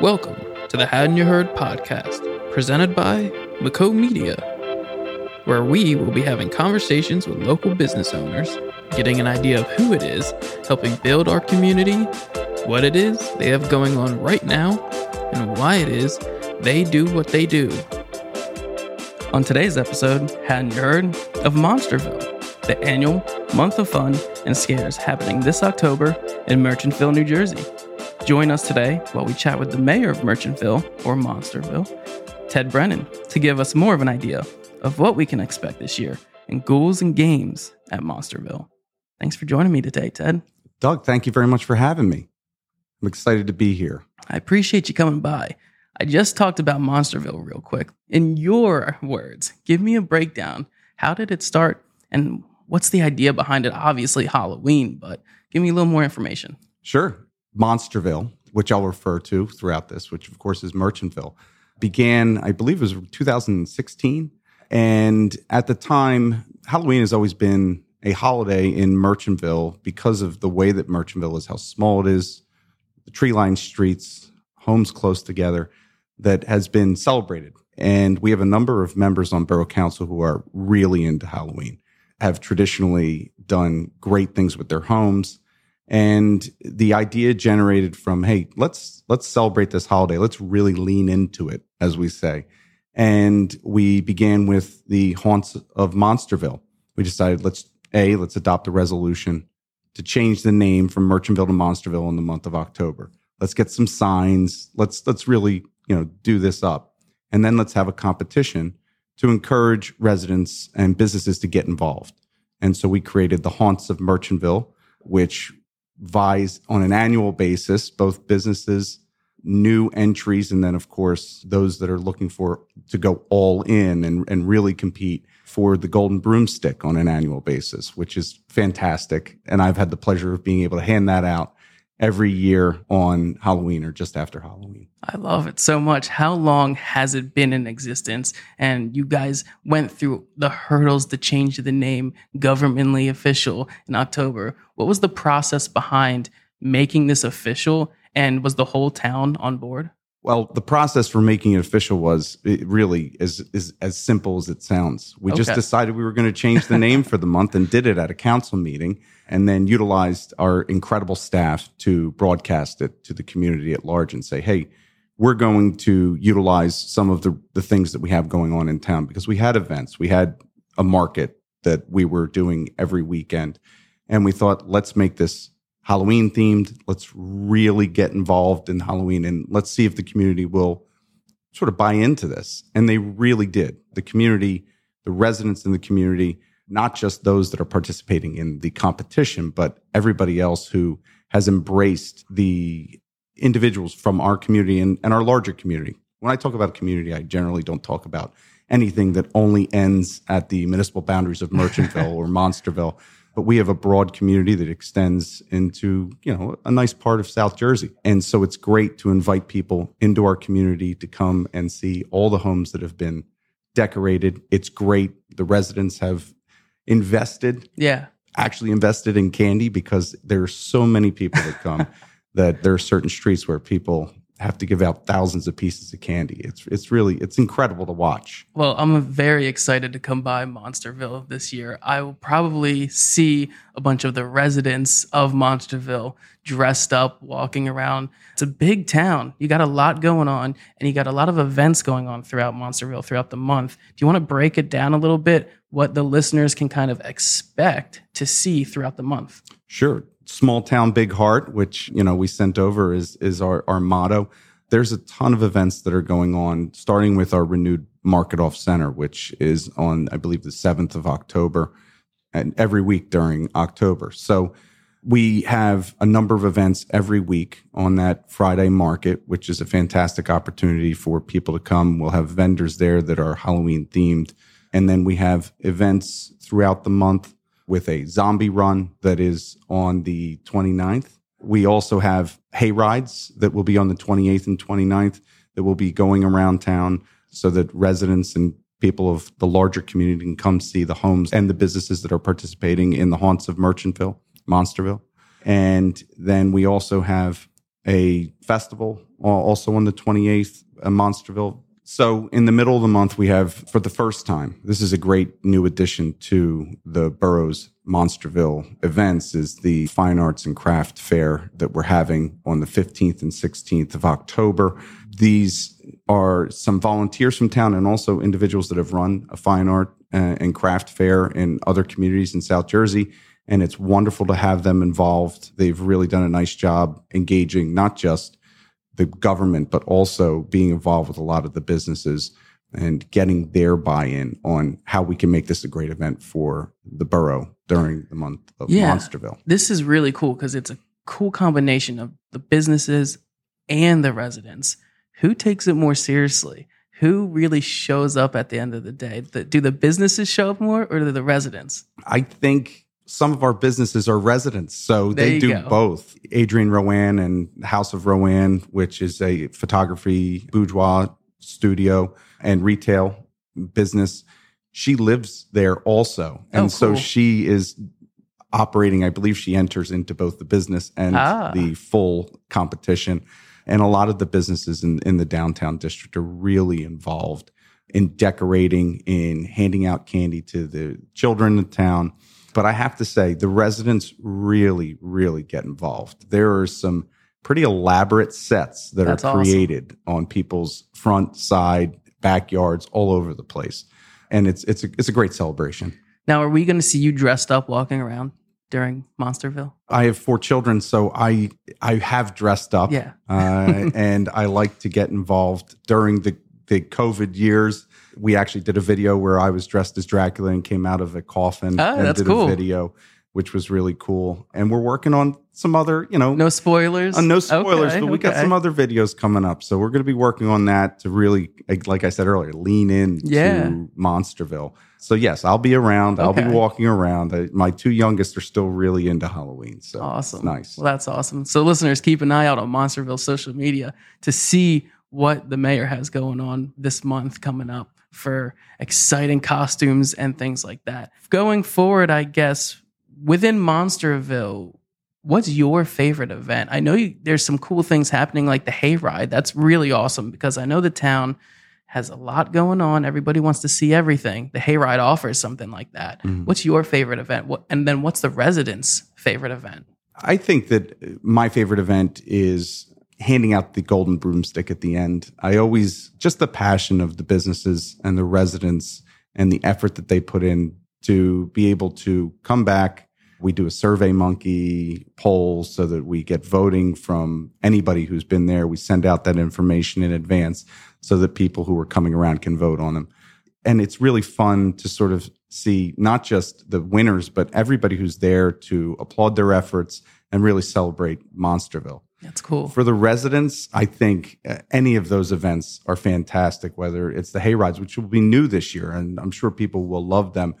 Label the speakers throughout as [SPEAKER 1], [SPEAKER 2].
[SPEAKER 1] Welcome to the Haddon Ya Heard podcast, presented by Maco Media, where we will be having conversations with local business owners, getting an idea of who it is, helping build our community, what it is they have going on right now, and why it is they do what they do. On today's episode, Haddon Ya Heard of Monsterville, the annual month of fun and scares happening this October in Merchantville, New Jersey. Join us today while we chat with the mayor of Merchantville, or Monsterville, Ted Brennan, to give us more of an idea of what we can expect this year in ghouls and games at Monsterville. Thanks for joining me today, Ted.
[SPEAKER 2] Doug, thank you very much for having me. I'm excited to be here.
[SPEAKER 1] I appreciate you coming by. I just talked about Monsterville real quick. In your words, give me a breakdown. How did it start and what's the idea behind it? Obviously, Halloween, but give me a little more information.
[SPEAKER 2] Sure. Monsterville, which I'll refer to throughout this, which of course is Merchantville, began, I believe it was 2016. And at the time, Halloween has always been a holiday in Merchantville because of the way that Merchantville is, how small it is, the tree lined streets, homes close together, that has been celebrated. And we have a number of members on Borough Council who are really into Halloween, have traditionally done great things with their homes. And the idea generated from hey let's let's celebrate this holiday. Let's really lean into it as we say. And we began with the haunts of monsterville. We decided let's a let's adopt a resolution to change the name from merchantville to monsterville in the month of october. Let's get some signs. Let's let's really you know do this up. And then let's have a competition to encourage residents and businesses to get involved and so we created the haunts of merchantville which vies on an annual basis, both businesses, new entries, and then, of course, those that are looking for to go all in and, and really compete for the Golden Broomstick on an annual basis, which is fantastic. And I've had the pleasure of being able to hand that out every year on Halloween or just after Halloween.
[SPEAKER 1] I love it so much. How long has it been in existence? And you guys went through the hurdles to change the name governmentally official in October. What was the process behind making this official? And was the whole town on board?
[SPEAKER 2] Well, the process for making it official was it really is, is as simple as it sounds. We okay. just decided we were going to change the name for the month and did it at a council meeting and then utilized our incredible staff to broadcast it to the community at large and say, hey, we're going to utilize some of the, the things that we have going on in town because we had events, we had a market that we were doing every weekend. And we thought, let's make this Halloween themed. Let's really get involved in Halloween and let's see if the community will sort of buy into this. And they really did. The community, the residents in the community, not just those that are participating in the competition, but everybody else who has embraced the individuals from our community and, and our larger community. When I talk about community, I generally don't talk about anything that only ends at the municipal boundaries of Merchantville or Monsterville. But we have a broad community that extends into, you know, a nice part of South Jersey. And so it's great to invite people into our community to come and see all the homes that have been decorated. It's great. The residents have invested.
[SPEAKER 1] Yeah.
[SPEAKER 2] Actually invested in candy because there are so many people that come that there are certain streets where people have to give out thousands of pieces of candy. It's it's really it's incredible to watch.
[SPEAKER 1] Well, I'm very excited to come by Monsterville this year. I will probably see a bunch of the residents of Monsterville dressed up, walking around. It's a big town. You got a lot going on, and you got a lot of events going on throughout Monsterville throughout the month. Do you want to break it down a little bit? What the listeners can kind of expect to see throughout the month?
[SPEAKER 2] Sure small town, big heart, which, you know, we sent over is, is our, our motto. There's a ton of events that are going on, starting with our renewed Market Off Center, which is on, I believe, the 7th of October and every week during October. So we have a number of events every week on that Friday market, which is a fantastic opportunity for people to come. We'll have vendors there that are Halloween themed. And then we have events throughout the month with a zombie run that is on the 29th. We also have hay rides that will be on the 28th and 29th that will be going around town so that residents and people of the larger community can come see the homes and the businesses that are participating in the haunts of Merchantville, Monsterville. And then we also have a festival uh, also on the 28th, uh, Monsterville. So in the middle of the month, we have for the first time, this is a great new addition to the borough's Monsterville events is the Fine Arts and Craft Fair that we're having on the 15th and 16th of October. These are some volunteers from town and also individuals that have run a fine art uh, and craft fair in other communities in South Jersey and it's wonderful to have them involved. They've really done a nice job engaging not just the government, but also being involved with a lot of the businesses and getting their buy-in on how we can make this a great event for the borough during the month of
[SPEAKER 1] Yeah.
[SPEAKER 2] Monsterville.
[SPEAKER 1] This is really cool because it's a cool combination of the businesses and the residents. Who takes it more seriously? Who really shows up at the end of the day? The, do the businesses show up more or do the residents?
[SPEAKER 2] I think some of our businesses are residents, so
[SPEAKER 1] There
[SPEAKER 2] they do
[SPEAKER 1] go.
[SPEAKER 2] both. Adrian Rowan and House of Rowan, which is a photography boudoir studio and retail business. She lives there also, and
[SPEAKER 1] Oh,
[SPEAKER 2] so she is operating. I believe she enters into both the business and
[SPEAKER 1] Ah.
[SPEAKER 2] the full competition. And a lot of the businesses in, in the downtown district are really involved in decorating, in handing out candy to the children in town. But I have to say, the residents really, really get involved. There are some pretty elaborate sets that
[SPEAKER 1] That's
[SPEAKER 2] are
[SPEAKER 1] awesome.
[SPEAKER 2] created on people's front, side, backyards, all over the place. And it's it's a, it's a great celebration.
[SPEAKER 1] Now, are we going to see you dressed up walking around during Monsterville?
[SPEAKER 2] I have four children, so I I have dressed up.
[SPEAKER 1] Yeah.
[SPEAKER 2] uh, and I like to get involved during the the COVID years. We actually did a video where I was dressed as Dracula and came out of a coffin
[SPEAKER 1] Oh,
[SPEAKER 2] and
[SPEAKER 1] that's
[SPEAKER 2] did
[SPEAKER 1] cool.
[SPEAKER 2] a video, which was really cool. And we're working on some other, you know,
[SPEAKER 1] No spoilers?
[SPEAKER 2] uh, no spoilers,
[SPEAKER 1] Okay,
[SPEAKER 2] but we got some other videos coming up. So we're going to be working on that to really, like- I said earlier, lean in
[SPEAKER 1] Yeah.
[SPEAKER 2] to Monsterville. So yes, I'll be around. I'll be walking around. I, my two youngest are still really into Halloween. So
[SPEAKER 1] Awesome.
[SPEAKER 2] it's nice.
[SPEAKER 1] Well, that's awesome. So, listeners, keep an eye out on Monsterville social media to see what the mayor has going on this month coming up for exciting costumes and things like that. Going forward, I guess, within Monsterville, what's your favorite event? I know you, there's some cool things happening like the hayride. That's really awesome because I know the town has a lot going on. Everybody wants to see everything. The hayride offers something like that.
[SPEAKER 2] Mhm.
[SPEAKER 1] What's your favorite event? What, and then what's the residents' favorite event?
[SPEAKER 2] I think that my favorite event is handing out the golden broomstick at the end. I always just the passion of the businesses and the residents and the effort that they put in to be able to come back. We do a survey monkey poll so that we get voting from anybody who's been there. We send out that information in advance so that people who are coming around can vote on them. And it's really fun to sort of see not just the winners, but everybody who's there to applaud their efforts and really celebrate Monsterville.
[SPEAKER 1] That's cool.
[SPEAKER 2] For the residents, I think uh, any of those events are fantastic, whether it's the hayrides, which will be new this year, and I'm sure people will love them.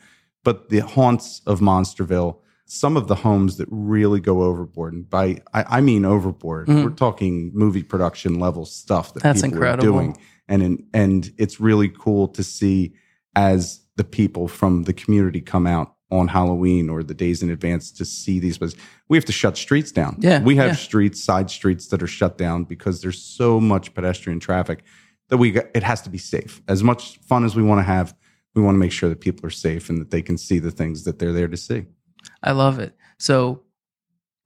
[SPEAKER 2] But the haunts of Monsterville, some of the homes that really go overboard, and by I, I mean overboard,
[SPEAKER 1] Mhm.
[SPEAKER 2] we're talking movie production level stuff that
[SPEAKER 1] That's
[SPEAKER 2] people
[SPEAKER 1] incredible.
[SPEAKER 2] are doing, and in, and it's really cool to see as the people from the community come out on Halloween or the days in advance to see these places. We have to shut streets down.
[SPEAKER 1] Yeah,
[SPEAKER 2] we have
[SPEAKER 1] yeah.
[SPEAKER 2] streets, side streets that are shut down because there's so much pedestrian traffic that we got, it has to be safe. As much fun as we want to have, we want to make sure that people are safe and that they can see the things that they're there to see.
[SPEAKER 1] I love it. So,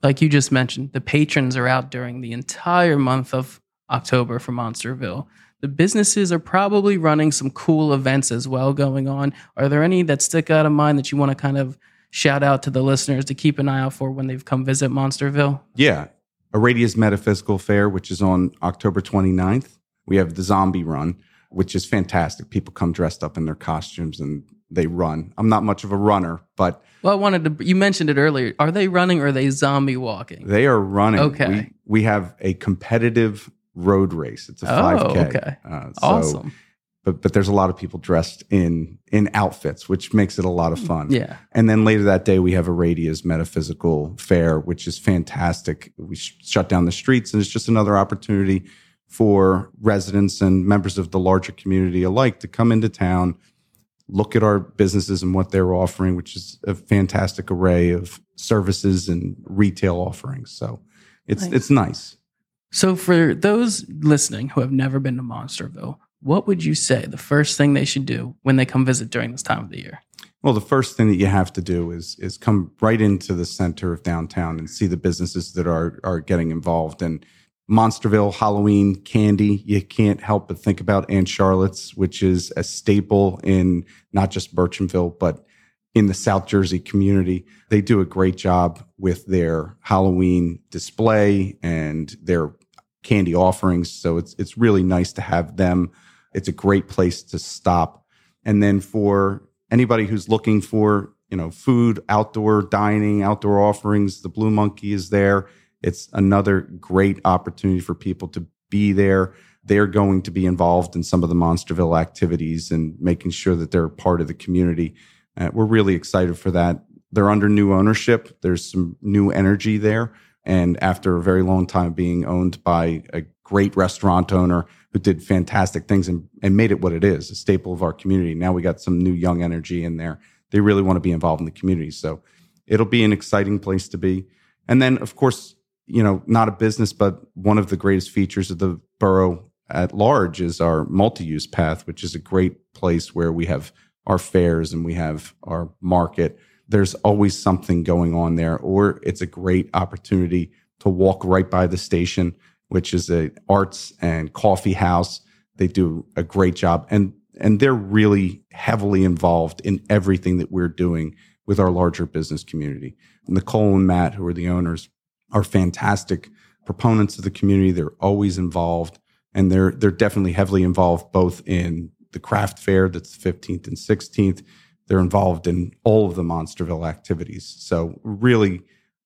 [SPEAKER 1] like you just mentioned, the patrons are out during the entire month of October for Monsterville. The businesses are probably running some cool events as well going on. Are there any that stick out of mind that you want to kind of shout out to the listeners to keep an eye out for when they've come visit Monsterville?
[SPEAKER 2] Yeah. Aradia's Metaphysical Fair, which is on October 29th. We have the Zombie Run, which is fantastic. People come dressed up in their costumes and they run. I'm not much of a runner, but
[SPEAKER 1] Well, I wanted to, you mentioned it earlier. Are they running or are they zombie walking?
[SPEAKER 2] they are running.
[SPEAKER 1] Okay.
[SPEAKER 2] We, we have a competitive road race. It's a
[SPEAKER 1] Oh,
[SPEAKER 2] 5K.
[SPEAKER 1] okay.
[SPEAKER 2] Uh, so-
[SPEAKER 1] Awesome.
[SPEAKER 2] But, but there's a lot of people dressed in in outfits, which makes it a lot of fun.
[SPEAKER 1] Yeah.
[SPEAKER 2] And then later that day, we have Aradia's Metaphysical Fair, which is fantastic. We sh- shut down the streets, and it's just another opportunity for residents and members of the larger community alike to come into town, look at our businesses and what they're offering, which is a fantastic array of services and retail offerings. So it's nice. it's nice.
[SPEAKER 1] So for those listening who have never been to Monsterville, what would you say the first thing they should do when they come visit during this time of the year?
[SPEAKER 2] Well, the first thing that you have to do is is come right into the center of downtown and see the businesses that are are getting involved. And Monsterville Halloween candy, you can't help but think about Aunt Charlotte's, which is a staple in not just Merchantville, but in the South Jersey community. They do a great job with their Halloween display and their candy offerings. So it's it's really nice to have them. It's a great place to stop. And then for anybody who's looking for, you know, food, outdoor dining, outdoor offerings, the Blue Monkey is there. It's another great opportunity for people to be there. They're going to be involved in some of the Monsterville activities and making sure that they're part of the community. Uh, we're really excited for that. They're under new ownership. There's some new energy there. And after a very long time being owned by a great restaurant owner who did fantastic things and, and made it what it is, a staple of our community. Now we got some new young energy in there. They really want to be involved in the community. So it'll be an exciting place to be. And then, of course, you know, not a business, but one of the greatest features of the borough at large is our multi-use path, which is a great place where we have our fairs and we have our market. There's always something going on there, or it's a great opportunity to walk right by the station, which is a arts and coffee house. They do a great job, and and they're really heavily involved in everything that we're doing with our larger business community. Nicole and Matt, who are the owners, are fantastic proponents of the community. They're always involved, and they're they're definitely heavily involved both in the craft fair that's the 15th and 16th. They're involved in all of the Monsterville activities. So really,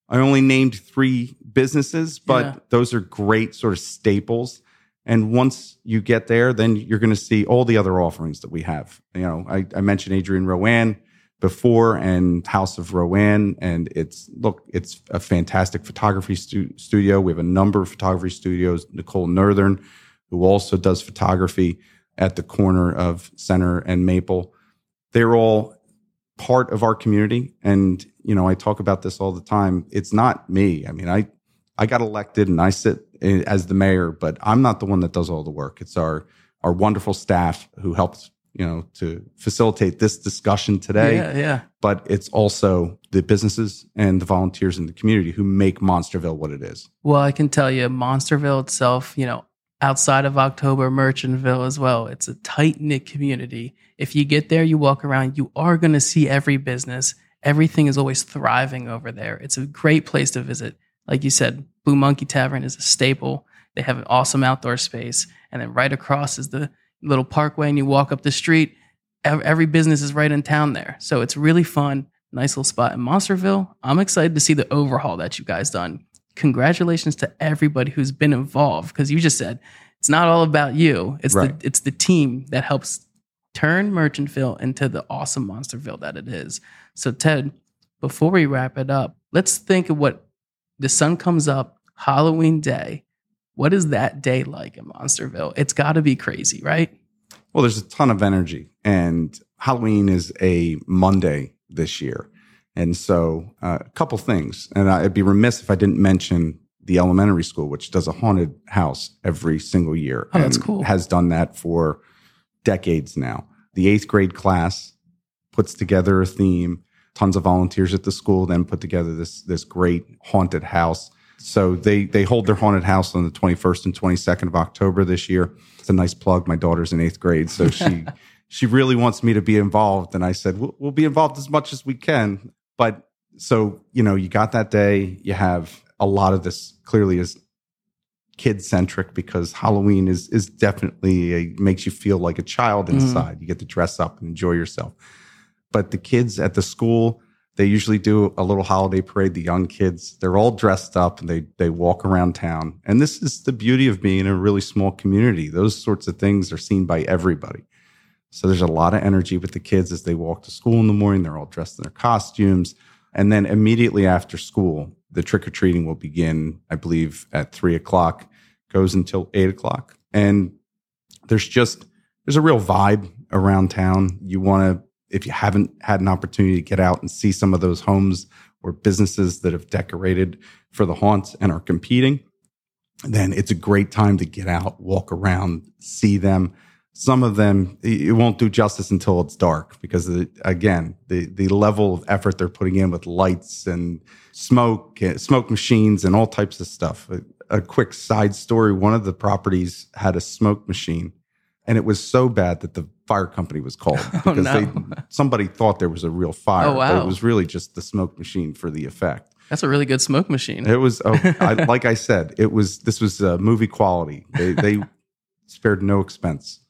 [SPEAKER 2] I only named three businesses, but yeah. those are great sort of staples. And once you get there, then you're going to see all the other offerings that we have. You know, I, I mentioned Adrian Rowan before and House of Rowan. And it's, look, it's a fantastic photography stu- studio. We have a number of photography studios. Nicole Northern, who also does photography at the corner of Center and Maple. They're all part of our community. And, you know, I talk about this all the time. It's not me. I mean, I, I got elected and I sit as the mayor, but I'm not the one that does all the work. It's our, our wonderful staff who helps you know, to facilitate this discussion today.
[SPEAKER 1] Yeah, yeah.
[SPEAKER 2] But it's also the businesses and the volunteers in the community who make Monsterville what it is.
[SPEAKER 1] Well, I can tell you, Monsterville itself, you know, outside of October, Merchantville as well, it's a tight knit community. If you get there, you walk around, you are going to see every business. Everything is always thriving over there. It's a great place to visit. Like you said, Blue Monkey Tavern is a staple. They have an awesome outdoor space. And then right across is the little parkway and you walk up the street. Every business is right in town there. So it's really fun. Nice little spot in Monsterville. I'm excited to see the overhaul that you guys done. Congratulations to everybody who's been involved because you just said it's not all about you. It's right. the it's the team that helps turn Merchantville into the awesome Monsterville that it is. So Ted, before we wrap it up, let's think of what the sun comes up Halloween day what is that day like in Monsterville? It's got to be crazy, right?
[SPEAKER 2] Well, there's a ton of energy, and Halloween is a Monday this year. And so, uh, a couple things, and I'd be remiss if I didn't mention the elementary school, which does a haunted house every single year.
[SPEAKER 1] Oh, that's cool.
[SPEAKER 2] Has done that for decades now. The eighth grade class puts together a theme. Tons of volunteers at the school then put together this this great haunted house so they they hold their haunted house on the 21st and 22nd of October this year. It's a nice plug. My daughter's in eighth grade, so she she really wants me to be involved, and I said we'll, we'll be involved as much as we can. But so you know, you got that day. You have a lot of this. Clearly, is kid centric because Halloween is is definitely a, makes you feel like a child mm-hmm. inside. Mm. You get to dress up and enjoy yourself. But the kids at the school they usually do a little holiday parade. The young kids, they're all dressed up and they they walk around town. And this is the beauty of being in a really small community. Those sorts of things are seen by everybody. So there's a lot of energy with the kids as they walk to school in the morning. They're all dressed in their costumes. And then immediately after school, the trick or treating will begin, I believe, at three o'clock, goes until eight o'clock. And there's just there's a real vibe around town. You want to if you haven't had an opportunity to get out and see some of those homes or businesses that have decorated for the haunts and are competing, then it's a great time to get out, walk around, see them. Some of them it won't do justice until it's dark because the, again, the the level of effort they're putting in with lights and smoke, eh, smoke machines, and all types of stuff. A, a quick side story: one of the properties had a smoke machine, and it was so bad that the fire company was called because
[SPEAKER 1] no.
[SPEAKER 2] they somebody thought there was a real fire,
[SPEAKER 1] Oh,
[SPEAKER 2] but
[SPEAKER 1] wow.
[SPEAKER 2] it was really just the smoke machine for the effect.
[SPEAKER 1] That's a really good smoke machine.
[SPEAKER 2] It was, oh, I, like I said, it was. This was uh, movie quality. They, they spared no expense.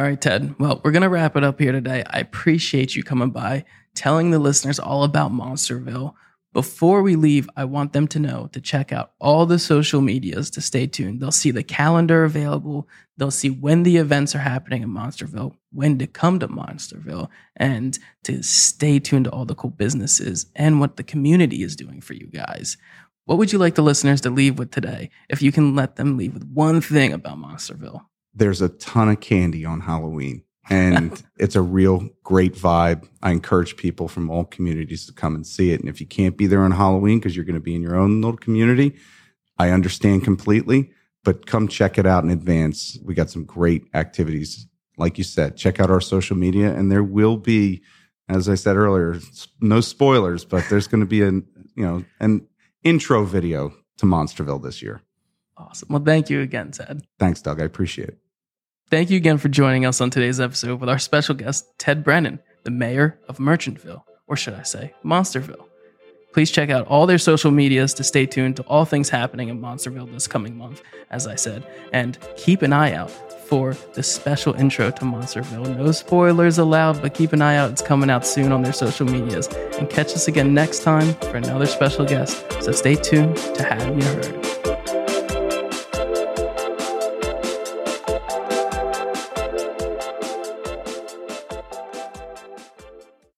[SPEAKER 1] All right, Ted. Well, we're going to wrap it up here today. I appreciate you coming by, telling the listeners all about Monsterville. Before we leave, I want them to know to check out all the social medias to stay tuned. They'll see the calendar available. They'll see when the events are happening in Monsterville, when to come to Monsterville, and to stay tuned to all the cool businesses and what the community is doing for you guys. What would you like the listeners to leave with today? If you can let them leave with one thing about Monsterville.
[SPEAKER 2] There's a ton of candy on Halloween, and it's a real great vibe. I encourage people from all communities to come and see it. And if you can't be there on Halloween because you're going to be in your own little community, I understand completely. But come check it out in advance. We got some great activities. Like you said, check out our social media, and there will be, as I said earlier, no spoilers, but there's going to be an you know an intro video to Monsterville this year.
[SPEAKER 1] Awesome. Well, thank you again, Ted.
[SPEAKER 2] Thanks, Doug. I appreciate it.
[SPEAKER 1] Thank you again for joining us on today's episode with our special guest, Ted Brennan, the mayor of Merchantville, or should I say, Monsterville. Please check out all their social medias to stay tuned to all things happening in Monsterville this coming month, as I said, and keep an eye out for the special intro to Monsterville. No spoilers allowed, but keep an eye out. It's coming out soon on their social medias. And catch us again next time for another special guest. So stay tuned to Haddon Ya Heard.